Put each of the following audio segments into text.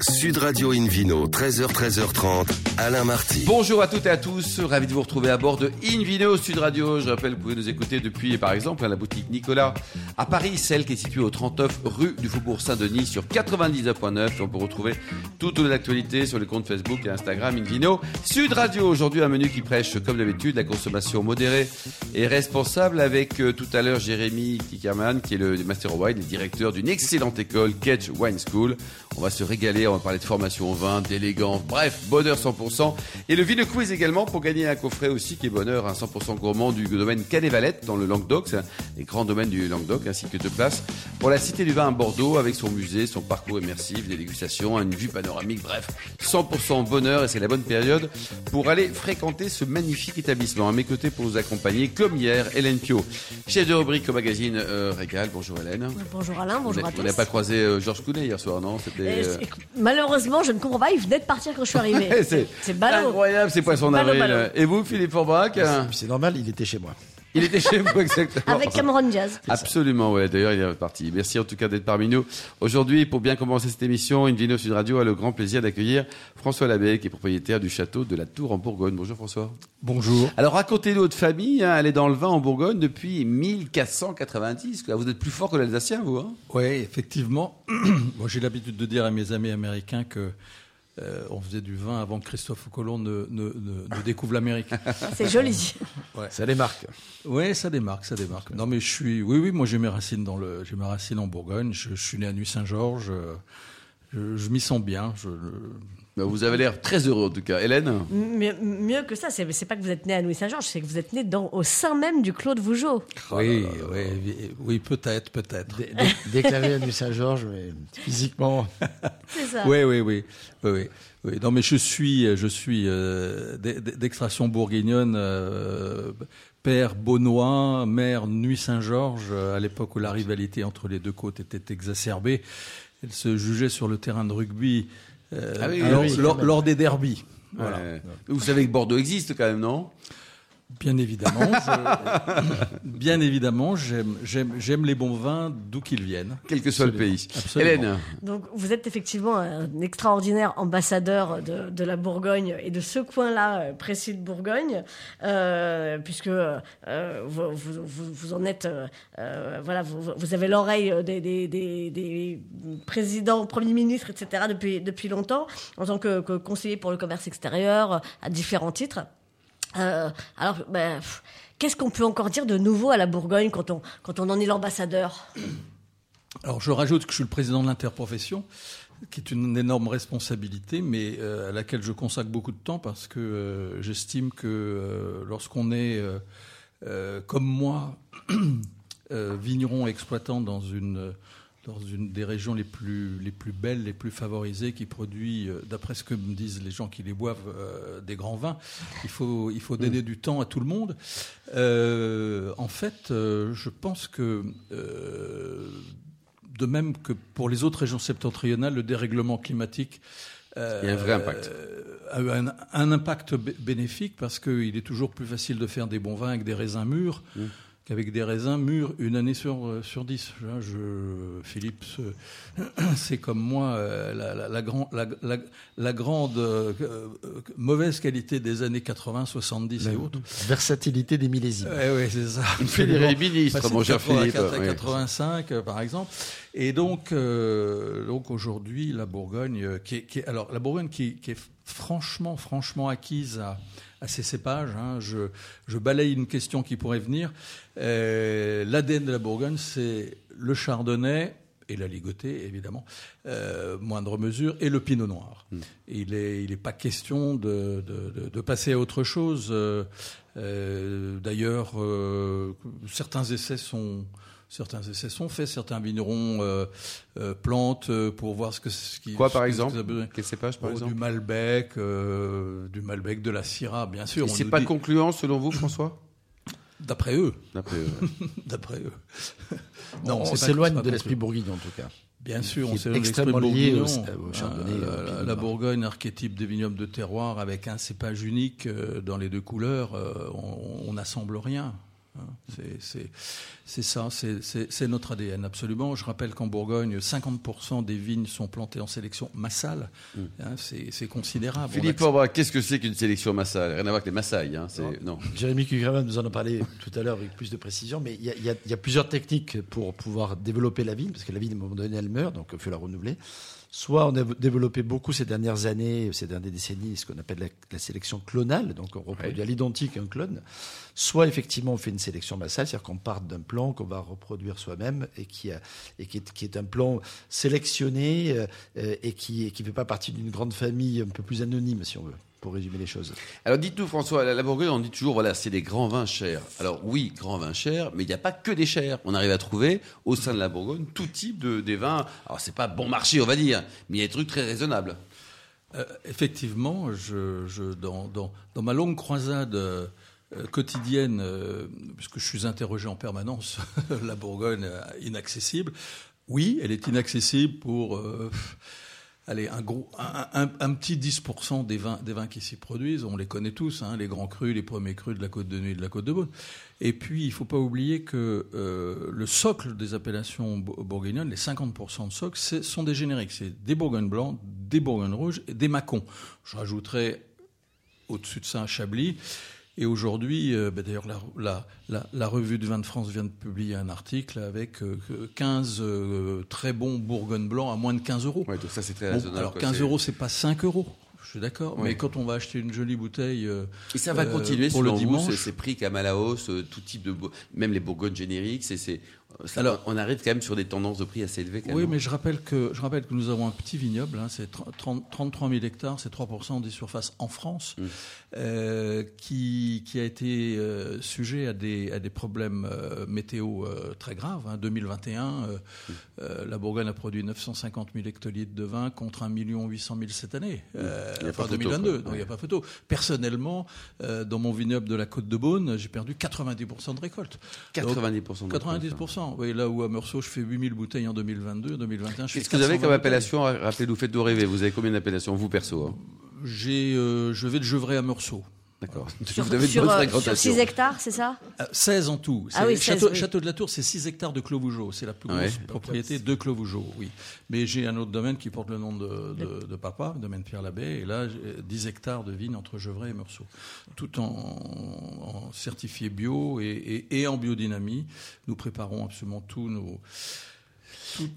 Sud Radio Invino, 13h, 13h30, Alain Marty. Bonjour à toutes et à tous, ravi de vous retrouver à bord de Invino Sud Radio. Je rappelle, vous pouvez nous écouter depuis, par exemple, à la boutique Nicolas à Paris, celle qui est située au 39 rue du Faubourg Saint-Denis sur 99.9. On peut retrouver toutes les actualités sur les comptes Facebook et Instagram Invino Sud Radio. Aujourd'hui, un menu qui prêche, comme d'habitude, la consommation modérée et responsable avec euh, tout à l'heure Jérémy Kickerman, qui est le Master of Wine et directeur d'une excellente école, Catch Wine School. On va se régaler, on va parler de formation au vin, d'élégance, bref, bonheur 100%. Et le Vino Quiz également pour gagner un coffret aussi qui est bonheur, un 100% gourmand du domaine Canet-Valette dans le Languedoc, c'est un des grands domaines du Languedoc, ainsi que deux places pour la Cité du Vin à Bordeaux avec son musée, son parcours immersif, des dégustations, une vue panoramique, bref, 100% bonheur et c'est la bonne période pour aller fréquenter ce magnifique établissement. À mes côtés pour nous accompagner, comme hier, Hélène Pio, chef de rubrique au magazine euh, Régal. Bonjour Hélène. Bonjour Alain, bonjour Vous à tous. n'avez pas croisé euh, Georges Clooney hier soir, non? C'était. Et euh, Malheureusement, je ne comprends pas, il venait de partir quand je suis arrivée. c'est ballot. incroyable, c'est poisson Ballot, d'avril. Et vous, Philippe Forbach? C'est normal, il était chez moi. Il était chez vous exactement. Avec Cameron Diaz. Absolument, ouais. D'ailleurs, il est parti. Merci en tout cas d'être parmi nous. Aujourd'hui, pour bien commencer cette émission, Invino Sud Radio a le grand plaisir d'accueillir François Labbé, qui est propriétaire du château de la Tour en Bourgogne. Bonjour François. Bonjour. Alors racontez-nous votre famille, hein, elle est dans le vin en Bourgogne depuis 1490. quoi. Vous êtes plus fort que l'Alsacien, vous hein Oui, effectivement. Moi, j'ai l'habitude de dire à mes amis américains que euh, on faisait du vin avant que Christophe Colomb ne, ne- ne- ne découvre l'Amérique. C'est joli. Ça les marque. Oui, ça démarque, ça démarque. Non, mais je suis. Oui, oui, moi j'ai mes racines dans le. J'ai mes racines en Bourgogne. Je, je suis né à Nuit-Saint-Georges. euh, Je, je m'y sens bien. Je, Vous avez l'air très heureux en tout cas. Hélène Mieux, mieux que ça, c'est c'est pas que vous êtes né à Louis-Saint-Georges, c'est que vous êtes né dans, au sein même du Clos de Vougeot. oui, oui, oui, oui, peut-être, peut-être. Dé- dé- Déclaré à Nuit Saint-Georges, mais physiquement. C'est ça. Oui, oui, oui, oui. Non, mais je suis, je suis euh, d'e- d'e- d'extraction bourguignonne, euh, père Beaunois, mère Nuit-Saint-Georges, à l'époque où la rivalité entre les deux côtes était exacerbée. Elle se jugeait sur le terrain de rugby euh, Ah oui, lors, oui, lors- lors des derbies. Voilà. Ouais. Vous savez que Bordeaux existe quand même, non? Bien évidemment, je- bien évidemment, j'aime, les bons vins d'où qu'ils viennent. Quel que soit le pays. Absolument. Hélène Donc, vous êtes effectivement un extraordinaire ambassadeur de, de la Bourgogne et de ce coin-là euh, précis de Bourgogne, euh, puisque euh, vous, vous- vous- vous en êtes, euh, voilà, vous, vous avez l'oreille des, des- des- des présidents, premiers ministres, etc. depuis depuis longtemps, en tant que, que conseiller pour le commerce extérieur, à différents titres. Euh, alors, ben, qu'est-ce qu'on peut encore dire de nouveau à la Bourgogne quand on quand on en est l'ambassadeur Alors je rajoute que je suis le président de l'interprofession, qui est une énorme responsabilité, mais euh, à laquelle je consacre beaucoup de temps parce que euh, j'estime que lorsqu'on est, comme moi, vigneron exploitant dans une dans une des régions les plus les plus belles, les plus favorisées, qui produit, euh, d'après ce que me disent les gens qui les boivent, euh, des grands vins. Il faut il faut donner du temps à tout le monde. Euh, en fait, euh, je pense que euh, de même que pour les autres régions septentrionales, le dérèglement climatique euh, Il y a un vrai impact. un, un impact bé- bénéfique parce qu'il est toujours plus facile de faire des bons vins avec des raisins mûrs Mmh. Qu'avec des raisins mûrs une année sur, euh, sur dix. Je, je- Philippe, ce- c'est comme moi euh, la, la- la gran- la- la- la grande euh, mauvaise qualité des années 80, 70 et autres. Versatilité des millésimes. Oui, ouais, c'est ça. Il fait des Absolument. ministres, Passer mon cher 84 Philippe. à oui. 85, euh, par exemple. Et donc, euh, donc aujourd'hui, la Bourgogne, qui est, qui est- alors la Bourgogne qui, qui est franchement, franchement acquise à, à ces cépages. hein. Je, je balaye une question qui pourrait venir. Euh, L'ADN de la Bourgogne, c'est le chardonnay et la ligotée, évidemment, euh, moindre mesure, et le pinot noir. Il n'est il est pas question de, de, passer à autre chose. Euh, D'ailleurs, certains essais sont certains essais sont faits, certains vignerons euh, euh, plantent euh, pour voir ce que ce qui Quoi ce par exemple que. Quel cépage par Oh, exemple du Malbec, euh, du Malbec, de la Syrah, bien sûr. Et on c'est pas dit- concluant selon vous, François D'après eux, D'après eux. d'après eux. on c'est pas- s'éloigne de l'esprit bourguignon, en tout cas. Bien sûr, on est s'est l'esprit au- au chardonnay, Euh, la-. Bourgogne, archétype des vignobles de terroir, avec un cépage unique euh, dans les deux couleurs, euh, on on n'assemble rien. Hein. C'est- ça, c'est- notre ADN, absolument. Je rappelle qu'en Bourgogne, 50% des vignes sont plantées en sélection massale. Hein, c'est considérable. On Philippe Orbach, qu'est-ce que c'est qu'une sélection massale? Rien à voir avec les Massailles. Hein, non. Jérémy Cugraman nous en a parlé tout à l'heure avec plus de précision, mais il y, y a plusieurs techniques pour pouvoir développer la vigne, parce que la vigne, à un moment donné, elle meurt, donc il faut la renouveler. Soit on a développé beaucoup ces dernières années, ces dernières décennies, ce qu'on appelle la, la sélection clonale, donc on reproduit à l'identique un clone. Soit effectivement on fait une sélection massale, c'est-à-dire qu'on part d'un plan qu'on va reproduire soi-même et qui, a- et qui, est, qui est un plan sélectionné euh, euh, et qui ne fait pas partie d'une grande famille un peu plus anonyme, si on veut, pour résumer les choses. Alors dites-nous François, la, la Bourgogne, on dit toujours, voilà, c'est des grands vins chers. Alors oui, grands vins chers, mais il n'y a pas que des chers. On arrive à trouver au sein de la Bourgogne tout type de des vins. Alors c'est pas bon marché, on va dire, mais il y a des trucs très raisonnables. Euh, effectivement, je, je- dans, dans- dans ma longue croisade euh, quotidienne, euh, puisque je suis interrogé en permanence, la Bourgogne euh, inaccessible. Oui, elle est inaccessible pour euh, allez, un, gros, un, petit 10% des vins, des vins qui s'y produisent. On les connaît tous, hein, les grands crus, les premiers crus de la Côte de Nuit et de la Côte de Beaune. Et puis, il ne faut pas oublier que euh, le socle des appellations bo- bourguignonnes, les 50% de socle, sont des génériques. C'est des bourgognes blancs, des bourgognes rouges et des macons. Je rajouterais au-dessus de ça un chablis. Et aujourd'hui, euh, bah, d'ailleurs, la, la, la, la revue du vin de France vient de publier un article avec euh, 15 euh, très bons bourgognes blancs à moins de 15 euros. Ouais, donc ça c'est très Bon, raisonnable. alors quoi, 15 c'est- euros, c'est pas 5 euros. Je suis d'accord. Mais quand on va acheter une jolie bouteille, euh, Et ça va euh, continuer pour le vous, dimanche. c'est- c'est prix comme à la hausse, euh, tout type de, même les Bourgognes génériques, c'est, euh, Alors- on arrive quand même sur des tendances de prix assez élevées. Quand Oui, même. mais je rappelle que je rappelle que nous avons un petit vignoble. hein, c'est 30 33 000 hectares, c'est 3% des surfaces en France, Mm. euh, qui qui a été euh, sujet à des à des problèmes euh, météo très graves. hein. 2021, euh, euh, la Bourgogne a produit 950 000 hectolitres de vin contre 1 800 000 cette année, Il y a enfin pas photo, 2022. quoi. donc il n'y a pas photo. Personnellement, dans mon vignoble de la Côte de Beaune, j'ai perdu 90 de récolte. 90%. de 90%. Oui, là où à Meursault, je fais 8000 bouteilles en 2022, en 2021, je Qu'est-ce que vous avez 420 comme appellation Rappelez-nous, faites-nous rêver? Vous avez combien d'appellations, vous perso hein? J'ai, euh, je vais de Gevrey à Meursault. D'accord. Sur, vous avez de sur, bonnes euh, sur fréquentations. 6 hectares, c'est ça Euh, 16 en tout. Ah oui, Château, 16, oui. Château de la Tour, c'est 6 hectares de Clos-Vougeot. C'est la plus Ouais. grosse propriété de Clos-Vougeot, oui. Mais j'ai un autre domaine qui porte le nom de, de, de papa, le domaine Pierre Labbé. Et là, j'ai 10 hectares de vignes entre Gevrey et Meursault. Tout en, en certifié bio et, et, et en biodynamie. Nous préparons absolument tous nos,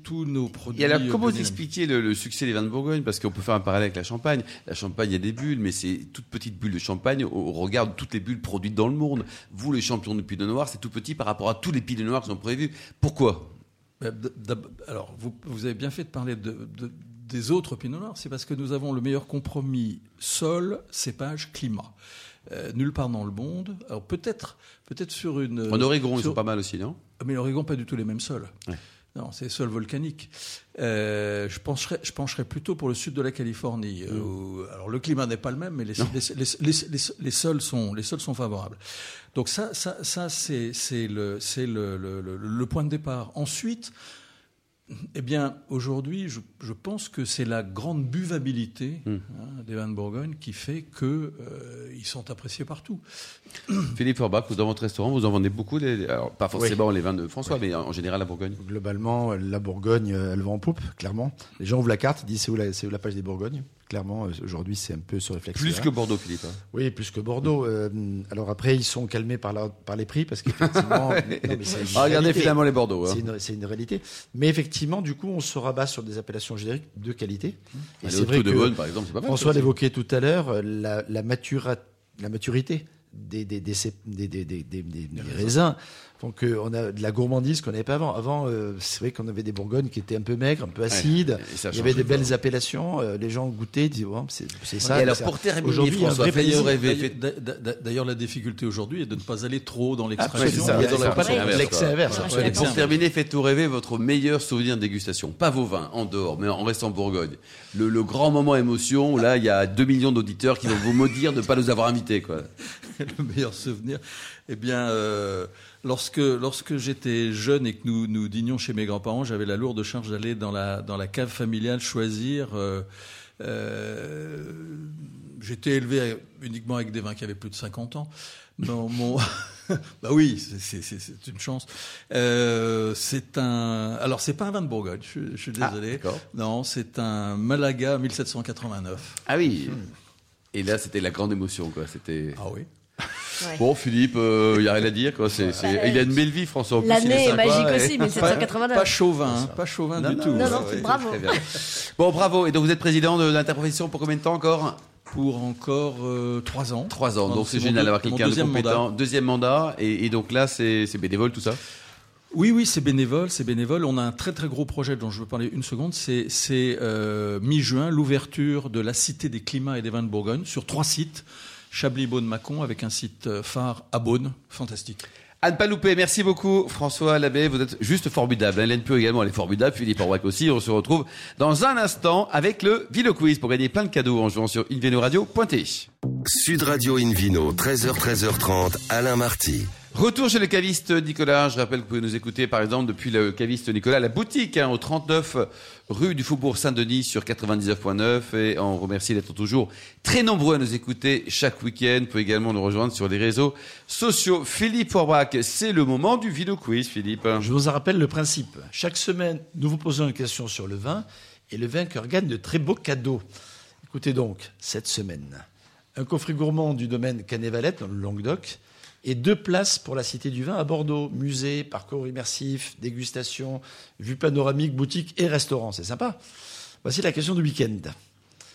tous, nos produits. Et alors, euh, comment vous expliquez le, le succès des vins de Bourgogne? Parce qu'on peut faire un parallèle avec la Champagne. La Champagne, il y a des bulles, mais c'est toutes petites bulles de Champagne au, regard de toutes les bulles produites dans le monde. Vous, les champions du Pinot Noir, c'est tout petit par rapport à tous les Pinot Noirs qui sont prévus. Pourquoi? D'ab- Alors, vous, vous avez bien fait de parler de, de- des autres Pinot Noirs. C'est parce que nous avons le meilleur compromis sol, cépage, climat. Euh, nulle part dans le monde. Alors peut-être, peut-être sur une. En Oregon, ils sont pas mal aussi, non? Mais l'Oregon, pas du tout les mêmes sols. Ouais. Non, c'est des sols volcaniques. Euh, je, pencherais, je pencherais plutôt pour le sud de la Californie. euh, où- alors le climat n'est pas le même, mais les, les, les, les- les- les sols sont, les sols sont favorables. Donc ça, ça, ça c'est c'est le, c'est le, le, le- le point de départ. Ensuite, eh bien, aujourd'hui, je, je pense que c'est la grande buvabilité Hmm. hein, des vins de Bourgogne qui fait que euh, ils sont appréciés partout. Philippe Forbach, dans votre restaurant, vous en vendez beaucoup des- Alors, pas forcément les vins de François, mais en général la Bourgogne. Globalement, la Bourgogne, elle va en poupe, clairement. Les gens ouvrent la carte, ils disent c'est où, la- c'est où la page des Bourgognes? Clairement, euh, aujourd'hui, c'est un peu ce réflexe. Plus que Bordeaux, Philippe. hein. Oui, plus que Bordeaux. Euh, alors après, ils sont calmés par, la- par les prix parce qu'effectivement. Ah, regardez finalement les Bordeaux. hein. C'est une, une réalité. Mais effectivement, du coup, on se rabat sur des appellations génériques de qualité. Et Allez, c'est vrai Trou de que Beaune, par exemple, pas mal. François l'évoquait tout à l'heure, euh, la, la, matura- la maturité des, des, des, des, des, des- des- des- des raisins. Donc euh, on a de la gourmandise qu'on n'avait pas avant. Avant, euh, c'est vrai qu'on avait des bourgognes qui étaient un peu maigres, un peu acides. Ça Il y avait des belles appellations. euh, les gens goûtaient, disaient oh, c'est c'est Et ça. alors, ça. pour terminer, Aujourd'hui, François. D'ailleurs- la difficulté aujourd'hui est de ne pas aller trop dans l'extraction. c'est ça, mais c'est dans ça, L'excès inverse. Et pour terminer, faites-nous rêver votre meilleur souvenir de dégustation. Pas vos vins, en dehors, mais en restant en Bourgogne. Le, le grand moment émotion, où là, il y a 2 millions d'auditeurs qui vont vous maudire de ne pas nous avoir invités. Quoi. le meilleur souvenir Eh bien, euh, lorsque, lorsque j'étais jeune et que nous, nous dînions chez mes grands-parents, j'avais la lourde charge d'aller dans la, dans la cave familiale choisir. euh, euh, J'étais élevé uniquement avec des vins qui avaient plus de 50 ans. Mon, mon, bah oui, c'est une chance. Euh, c'est un. Alors c'est pas un vin de Bourgogne. Je, je suis Ah, désolé. d'accord. non, c'est un Malaga 1789. Ah oui. Et là, c'était la grande émotion, quoi. C'était. Ah oui. Ouais. Bon, Philippe, il y a rien à dire, quoi. C'est, c'est- Il a une belle vie, François. En plus, il L'année est magique aussi, 1789. Pas chauvin, hein, pas chauvin Non, du non, tout. Non, non, ouais, bravo. très bien. Bon, bravo. Et donc, vous êtes président de l'interprofession pour combien de temps encore? Pour encore euh, trois ans. Trois ans. Donc, c'est génial d'avoir quelqu'un de deuxième compétent. mandat. Deuxième mandat. Et, et donc là, c'est, c'est bénévole, tout ça? Oui, oui, c'est bénévole, c'est bénévole. On a un très très gros projet dont je veux parler une seconde. C'est c'est, euh, mi-juin l'ouverture de la Cité des climats et des vins de Bourgogne sur trois sites. Chablis, Beaune, Mâcon, avec un site euh, phare à Beaune. Fantastique. À ne pas louper. Merci beaucoup, François Labbé. Vous êtes juste formidable. Hélène Pio également, elle est formidable. Philippe Orwac aussi. On se retrouve dans un instant avec le Vino Quiz pour gagner plein de cadeaux en jouant sur invenoradio.tv. Sud Radio Invino, 13h, 13h30, Alain Marty. Retour chez le caviste Nicolas. Je rappelle que vous pouvez nous écouter, par exemple, depuis le caviste Nicolas, la boutique, hein, au 39 rue du Faubourg Saint-Denis sur 99.9. Et on remercie d'être toujours très nombreux à nous écouter chaque week-end. Vous pouvez également nous rejoindre sur les réseaux sociaux. Philippe Forbach, c'est le moment du Vino Quiz, Philippe. Je vous en rappelle le principe. Chaque semaine, nous vous posons une question sur le vin et le vainqueur gagne de très beaux cadeaux. Écoutez donc, cette semaine, un coffret gourmand du domaine Canet-Valette dans le Languedoc et deux places pour la Cité du Vin à Bordeaux. Musée, parcours immersif, dégustation, vue panoramique, boutique et restaurant. C'est sympa. Voici la question du week-end.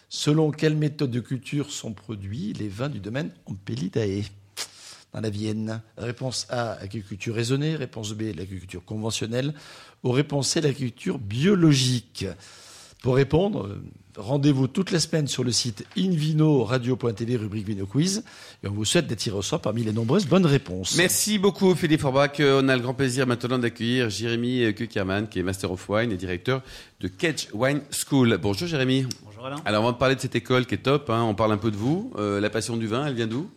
Selon quelle méthode de culture sont produits les vins du domaine Ampelidae dans la Vienne? Réponse A, agriculture raisonnée. Réponse B, l'agriculture conventionnelle. Ou réponse C, l'agriculture biologique. Pour répondre, rendez-vous toutes les semaines sur le site invino-radio.tv, rubrique Vino Quiz. Et on vous souhaite d'être tiré au sort parmi les nombreuses bonnes réponses. Merci beaucoup, Philippe Forbach. On a le grand plaisir maintenant d'accueillir Jérémy Kuckerman, qui est Master of Wine et directeur de Kedge Wine School. Bonjour, Jérémy. Bonjour Alain. Alors, avant de parler de cette école qui est top, hein, on parle un peu de vous. Euh, la passion du vin, elle vient d'où?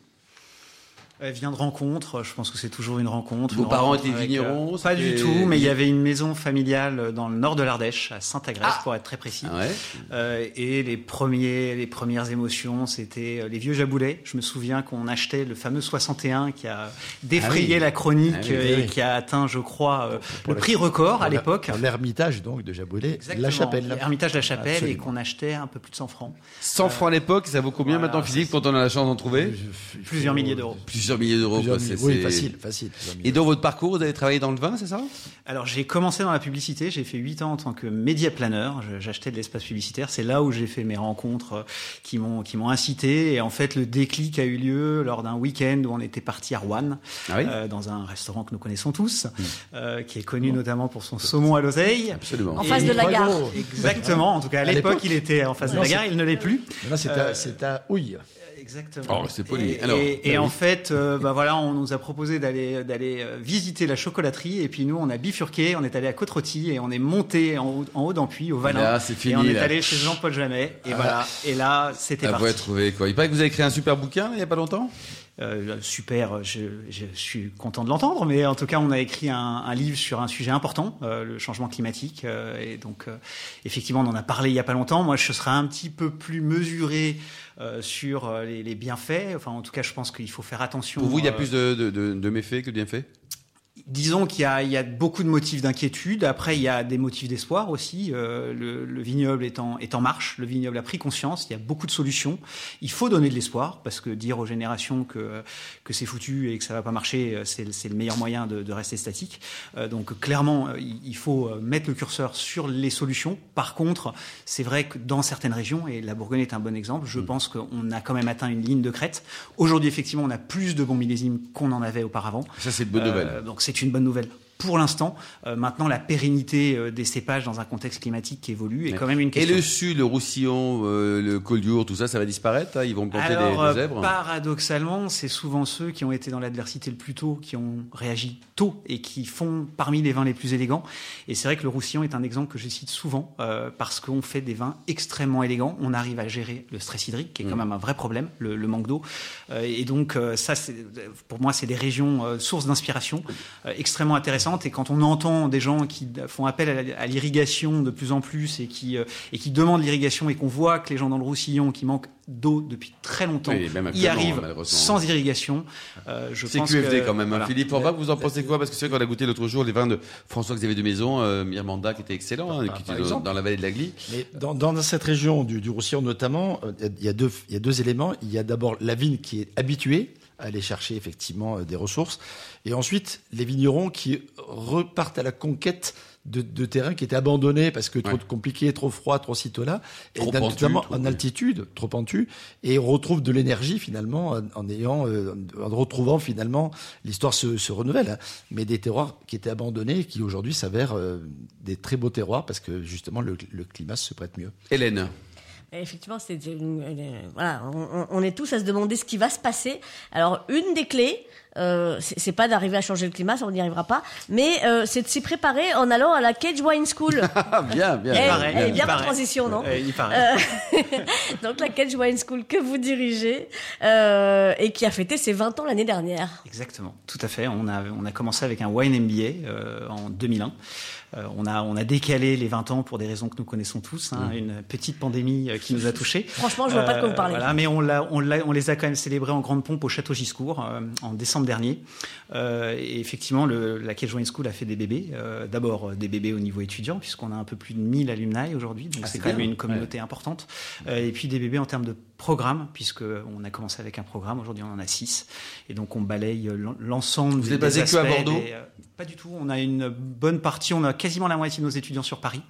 Elle vient de rencontre, je pense que c'est toujours une rencontre. Vos une parents rencontre étaient avec, vignerons, euh, Pas du tout, mais il y avait une maison familiale dans le nord de l'Ardèche, à Saint-Agrève Ah pour être très précis. Ah ouais Euh, et les premiers, les premières émotions, c'était euh, les vieux jaboulets. Je me souviens qu'on achetait le fameux 61 qui a défrayé Ah oui. la chronique Ah oui, euh, et qui a atteint, je crois, euh, le prix record à l'époque. L'ermitage donc de Jaboulet, Exactement. la chapelle. L'Ermitage de la Chapelle Absolument. et qu'on achetait un peu plus de 100 francs. 100 francs à l'époque, ça vaut combien voilà, maintenant, c'est- quand on a la chance d'en trouver? Plusieurs milliers d'euros. Plusieurs milliers d'euros. Plusieurs quoi, milliers. c'est- Oui, c'est- facile, facile. Et dans votre parcours, vous avez travaillé dans le vin, c'est ça? Alors j'ai commencé dans la publicité, j'ai fait 8 ans en tant que média planeur, j'achetais de l'espace publicitaire, c'est là où j'ai fait mes rencontres euh, qui m'ont qui m'ont incité et en fait le déclic a eu lieu lors d'un week-end où on était parti à Rouen Ah oui euh, dans un restaurant que nous connaissons tous, euh, qui est connu notamment pour son saumon à l'oseille. Absolument. En Et- face de la gare. Exactement, en tout cas à À l'époque il était en face de la gare, il ne l'est plus. Là, c'est Euh, à, Houille. Exactement. Oh, c'est poli. Et, Alors, et- et bah en oui. fait, euh, bah voilà, on nous a proposé d'aller d'aller euh, visiter la chocolaterie et puis nous, on a bifurqué, on est allé à Côte-Rôtie et on est monté en haut, en haut d'Ampuy, au Valin. Là, c'est fini, Et on est là. allé chez Jean-Paul Jamet et voilà. Et là, c'était À vous parti. trouvé quoi. Il paraît que vous avez écrit un super bouquin il n'y a pas longtemps? Euh, super, je, je suis content de l'entendre, mais en tout cas, on a écrit un, un livre sur un sujet important, euh, le changement climatique. euh, et donc, effectivement, on en a parlé il y a pas longtemps. Moi, je serais un petit peu plus mesuré sur les, les bienfaits. Enfin, en tout cas, je pense qu'il faut faire attention. Pour vous, il y a plus de, de, de- de méfaits que de bienfaits? Disons qu'il y a, il y a beaucoup de motifs d'inquiétude. Après, il y a des motifs d'espoir aussi. Euh, le, le vignoble est en, est en marche. Le vignoble a pris conscience. Il y a beaucoup de solutions. Il faut donner de l'espoir parce que dire aux générations que, que c'est foutu et que ça va pas marcher, euh, c'est, c'est le meilleur moyen de, de rester statique. Euh, donc clairement, euh, il, il faut euh, mettre le curseur sur les solutions. Par contre, c'est vrai que dans certaines régions, et la Bourgogne est un bon exemple, je pense qu'on a quand même atteint une ligne de crête. Aujourd'hui, effectivement, on a plus de bons millésimes qu'on en avait auparavant. Ça, c'est une bonne Euh, nouvelle. donc c'est une bonne nouvelle pour l'instant. Euh, maintenant, la pérennité euh, des cépages dans un contexte climatique qui évolue est quand même une Et question. le sud, le roussillon, euh, le collioure, tout ça, ça va disparaître hein Ils vont planter Alors, des, euh, des zèbres paradoxalement, c'est souvent ceux qui ont été dans l'adversité le plus tôt, qui ont réagi tôt et qui font parmi les vins les plus élégants. Et c'est vrai que le Roussillon est un exemple que je cite souvent euh, parce qu'on fait des vins extrêmement élégants. On arrive à gérer le stress hydrique, qui est quand même un vrai problème, le, le manque d'eau. Euh, et donc, euh, ça, pour moi, c'est des régions euh, sources d'inspiration euh, extrêmement intéressantes. Intéressante. Et quand on entend des gens qui font appel à l'irrigation de plus en plus et qui, euh, et qui demandent l'irrigation et qu'on voit que les gens dans le Roussillon qui manquent d'eau depuis très longtemps Oui, même y arrivent sans irrigation, euh, je C'est pense QFD que, quand même. hein. voilà. Philippe Forbach, vous en pensez quoi? Parce que c'est vrai qu'on a goûté l'autre jour les vins de François-Xavier de Maison, euh, Mirmanda, qui était excellent, hein, Par- qui par était dans, la vallée de la Glie. Mais dans, dans cette région du, du Roussillon notamment, euh, il y, a deux, il y a deux éléments. Il y a d'abord la vigne qui est habituée aller chercher effectivement euh, des ressources, et ensuite les vignerons qui repartent à la conquête de, de terrains qui étaient abandonnés parce que trop Ouais. compliqué, trop froid, trop citola, et notamment trop- en altitude, trop pentu, et on retrouve de l'énergie finalement en, en ayant, euh, en retrouvant finalement l'histoire se, se renouvelle, hein, mais des terroirs qui étaient abandonnés et qui aujourd'hui s'avèrent euh, des très beaux terroirs parce que justement le, le climat se prête mieux. Hélène. Effectivement, c'est voilà, on est tous à se demander ce qui va se passer. Alors, une des clés, euh, c'est pas d'arriver à changer le climat, ça on n'y arrivera pas, mais euh, c'est de s'y préparer en allant à la Cage Wine School. Ah, bien, bien. Elle, paraît, elle est il bien en paraît. transition, non Euh, il paraît. Euh, Donc la Cage Wine School que vous dirigez euh, et qui a fêté ses 20 ans l'année dernière. Exactement, tout à fait. On a, on a commencé avec un Wine MBA euh, en 2001. Euh, on, a, on a décalé les 20 ans pour des raisons que nous connaissons tous, hein, une petite pandémie euh, qui nous a touchés. Franchement, je vois pas de quoi vous parlez. Voilà, mais on, l'a, on, l'a- on les a quand même célébrés en grande pompe au Château Giscourt euh, en décembre dernier. Euh, et effectivement, le, la Wine School a fait des bébés. Euh, d'abord euh, des bébés au niveau étudiant, puisqu'on a un peu plus de 1000 alumni aujourd'hui, donc Ah, c'est quand même une communauté importante. Euh, et puis des bébés en termes de programme, puisque on a commencé avec un programme, aujourd'hui on en a 6. Et donc on balaye l'en- l'ensemble Vous des êtes basé que à Bordeaux des, euh, Pas du tout. On a une bonne partie, on a quasiment la moitié de nos étudiants sur Paris,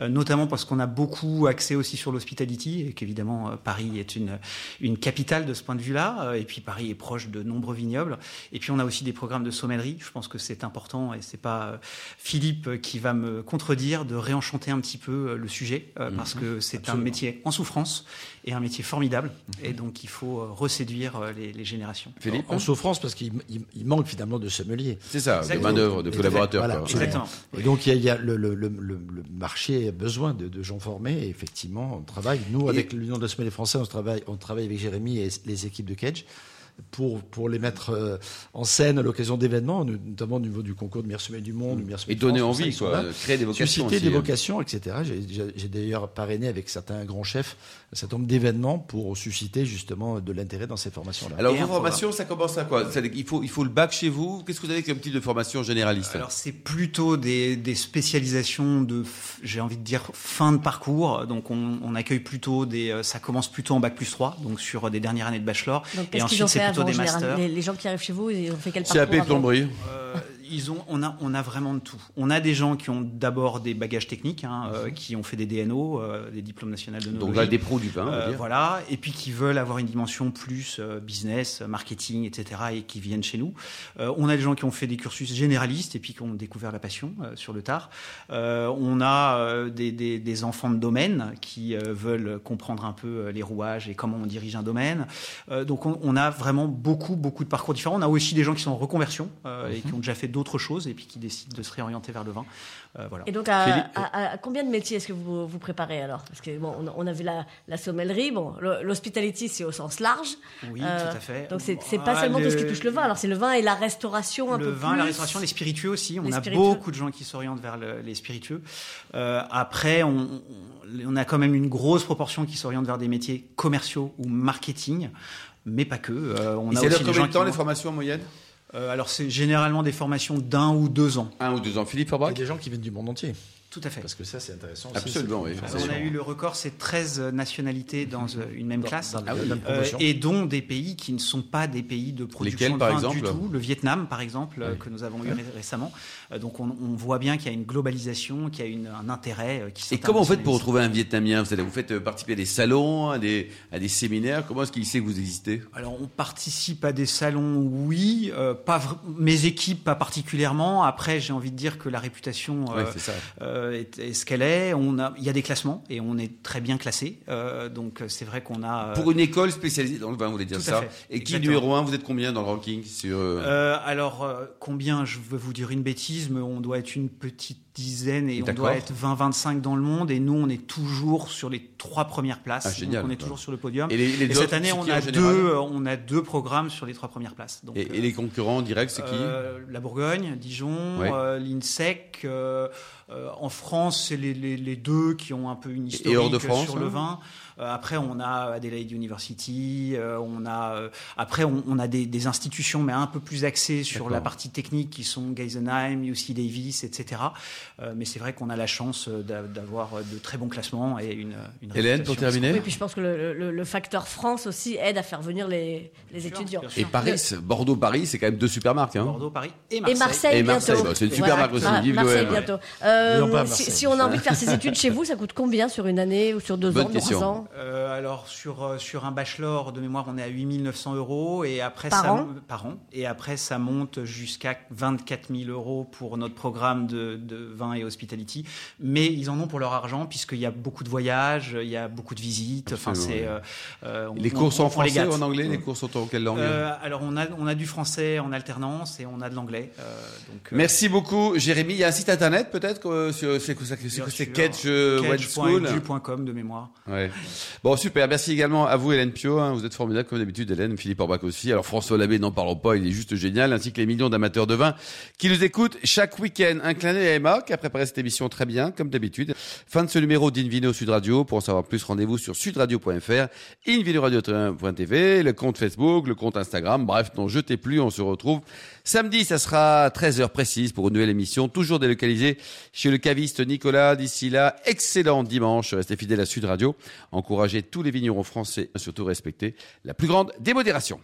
euh, notamment parce qu'on a beaucoup axé aussi sur l'hospitality et qu'évidemment euh, Paris est une, une capitale de ce point de vue-là. et puis Paris est proche de nombreux vignobles. Et puis on a aussi des programmes de sommellerie. Je pense que c'est important et c'est pas Philippe qui va me contredire de réenchanter un petit peu le sujet euh, parce que c'est un métier en souffrance et un métier formidable. Et donc il faut euh, reséduire euh, les, les générations. Philippe En souffrance parce qu'il il- il manque finalement de sommeliers. C'est ça, de main-d'œuvre, de collaborateurs. fait. Voilà, quoi. Exactement. Et donc, il y a, il y a le, le- le- le- le marché a besoin de, de gens formés. Et effectivement, on travaille. Nous, avec l'Union de la Sommelier Français, on travaille, on travaille avec Jérémy et les équipes de Cage pour, pour les mettre euh, en scène à l'occasion d'événements, notamment au niveau du concours de meilleur sommelier du monde, du meilleur Et donner France, envie, quoi. Créer des vocations Susciter aussi, des hein. vocations, etc. J'ai- d'ailleurs parrainé avec certains grands chefs un certain nombre d'événements pour susciter justement de l'intérêt dans ces formations-là. Alors, Et vos formations, ça commence à quoi? Qu'il faut, il faut le bac chez vous? Qu'est-ce que vous avez comme type de formation généraliste? Alors c'est plutôt des, des spécialisations de, j'ai envie de dire, fin de parcours. Donc on, on accueille plutôt des, euh, ça commence plutôt en bac plus 3, donc sur des dernières années de bachelor. Donc Et ensuite c'est des masters. les, les gens qui arrivent chez vous, ils ont fait quel CAP parcours plomberie. Ils ont, on a, on a vraiment de tout. On a des gens qui ont d'abord des bagages techniques, hein, euh, qui ont fait des DNO, euh, des diplômes nationaux de Donc là, des pros du vin, Euh, voilà, et puis qui veulent avoir une dimension plus business, marketing, etc., et qui viennent chez nous. On a des gens qui ont fait des cursus généralistes et puis qui ont découvert la passion sur le tard. On a des, des, des enfants de domaine qui veulent comprendre un peu les rouages et comment on dirige un domaine. Donc on, on a vraiment beaucoup, beaucoup de parcours différents. On a aussi des gens qui sont en reconversion et qui ont déjà fait d'autres choses et puis qui décident de se réorienter vers le vin. Euh, voilà. Et donc, à, Philippe à- à combien de métiers est-ce que vous vous préparez alors? Parce que bon, on a, on a vu la, la sommellerie, bon, le- l'hospitality c'est au sens large. Oui, Euh, tout à fait. Donc c'est pas Ah, seulement tout ce qui le- touche le vin. Alors c'est le vin et la restauration un le peu vin, plus. la restauration, les spiritueux aussi. On Les a spiritueux. beaucoup de gens qui s'orientent vers le- les spiritueux. Euh, après, on, a quand même une grosse proportion qui s'oriente vers des métiers commerciaux ou marketing, mais pas que. Euh, on Et a c'est aussi combien gens de temps les formations en moyenne? Alors c'est généralement des formations d'un ou deux ans. Un ou deux ans. Philippe Il y Forbach a des gens qui viennent du monde entier. Tout à fait. Parce que ça, c'est intéressant. Absolument, oui. Alors, on a eu le record, c'est 13 nationalités dans euh, une même Dans- classe. dans Ah oui. Euh, promotion. et dont des pays qui ne sont pas des pays de production Lesquels, de par vin exemple du tout. Le Vietnam, par exemple, euh, Oui. que nous avons eu ré- récemment. Euh, donc on, on voit bien qu'il y a une globalisation, qu'il y a une- un intérêt qui Et comment vous faites pour retrouver un Vietnamien? Vous, vous faites participer à des salons, à des, à des séminaires Comment est-ce qu'il sait que vous existez? Alors on participe à des salons, oui, euh, pas mes équipes pas particulièrement. Après, j'ai envie de dire que la réputation euh, Ouais, c'est ça. Euh, est, est ce qu'elle est. On a, il y a des classements et on est très bien classé. Euh, donc c'est vrai qu'on a. euh, Pour une école spécialisée dans le vin, vous voulez dire Tout ça. Et qui Exactement. numéro un Vous êtes combien dans le ranking sur euh, Euh, alors, euh, combien Je vais vous dire une bêtise, mais on doit être une petite dizaine et on doit être 20-25 dans le monde. Et nous, on est toujours sur les trois premières places. Ah, génial. Donc, on est toujours sur le podium. Et, les, les Et cette année, on qui, a, deux, général euh, on a deux programmes sur les trois premières places. Donc, et, et les concurrents directs, c'est qui euh, La Bourgogne, Dijon, Ouais. euh, l'INSEC. Euh, euh, en France, c'est les, les, les deux qui ont un peu une de France, sur le hein vin. Euh, après, on a Adelaide University. euh, on a euh, après on, on a des, des institutions, mais un peu plus axées sur la partie technique, qui sont Geisenheim, UC Davis, etc. Euh, mais c'est vrai qu'on a la chance euh, d'a- d'avoir de très bons classements et une, une Hélène, pour terminer Oui, puis je pense que le, le- le facteur France aussi aide à faire venir les, les étudiants. Et. Paris, Bordeaux-Paris, c'est quand même deux super marques. Hein. Bordeaux, Paris et Et Marseille. Marseille, Et bientôt. Marseille, bah, c'est une super marque aussi, Marseille bientôt. Euh, pas si, on a envie de faire ses études chez vous, ça coûte combien sur une année ou sur deux Bonne ans, question. trois ans Euh, alors sur euh, sur un bachelor de mémoire, on est à 8900 euros et après Par ça an par an et après ça monte jusqu'à 24 000 euros pour notre programme de, de vin et hospitality. Mais ils en ont pour leur argent puisqu'il y a beaucoup de voyages, il y a beaucoup de visites. Enfin c'est euh, euh, on- Les on- cours sont on- en français ou en anglais Les cours sont en quelle langue Euh, alors on a on a du français en alternance et on a de l'anglais. euh, donc euh, Merci beaucoup, Jérémy. Il y a un site internet peut-être c'est quoi ça- c'est c'est School catch.edu.com de mémoire. Ouais. Bon, super. Merci également à vous, Hélène Pio. hein. Vous êtes formidable, comme d'habitude, Hélène. Philippe Orbach aussi. Alors, François Labbé, n'en parlons pas. Il est juste génial. Ainsi que les millions d'amateurs de vin qui nous écoutent chaque week-end. Un à Emma, qui a préparé cette émission très bien, comme d'habitude. Fin de ce numéro d'Invino Sud Radio. Pour en savoir plus, rendez-vous sur sudradio.fr, invinoradio.tv, le compte Facebook, le compte Instagram. Bref, n'en jetez plus. On se retrouve samedi. Ça sera 13h précise pour une nouvelle émission, toujours délocalisée chez le caviste Nicolas. D'ici là, excellent dimanche. Restez fidèles à Sud Radio. Encouragez tous les vignerons français, surtout respectez la plus grande démodération.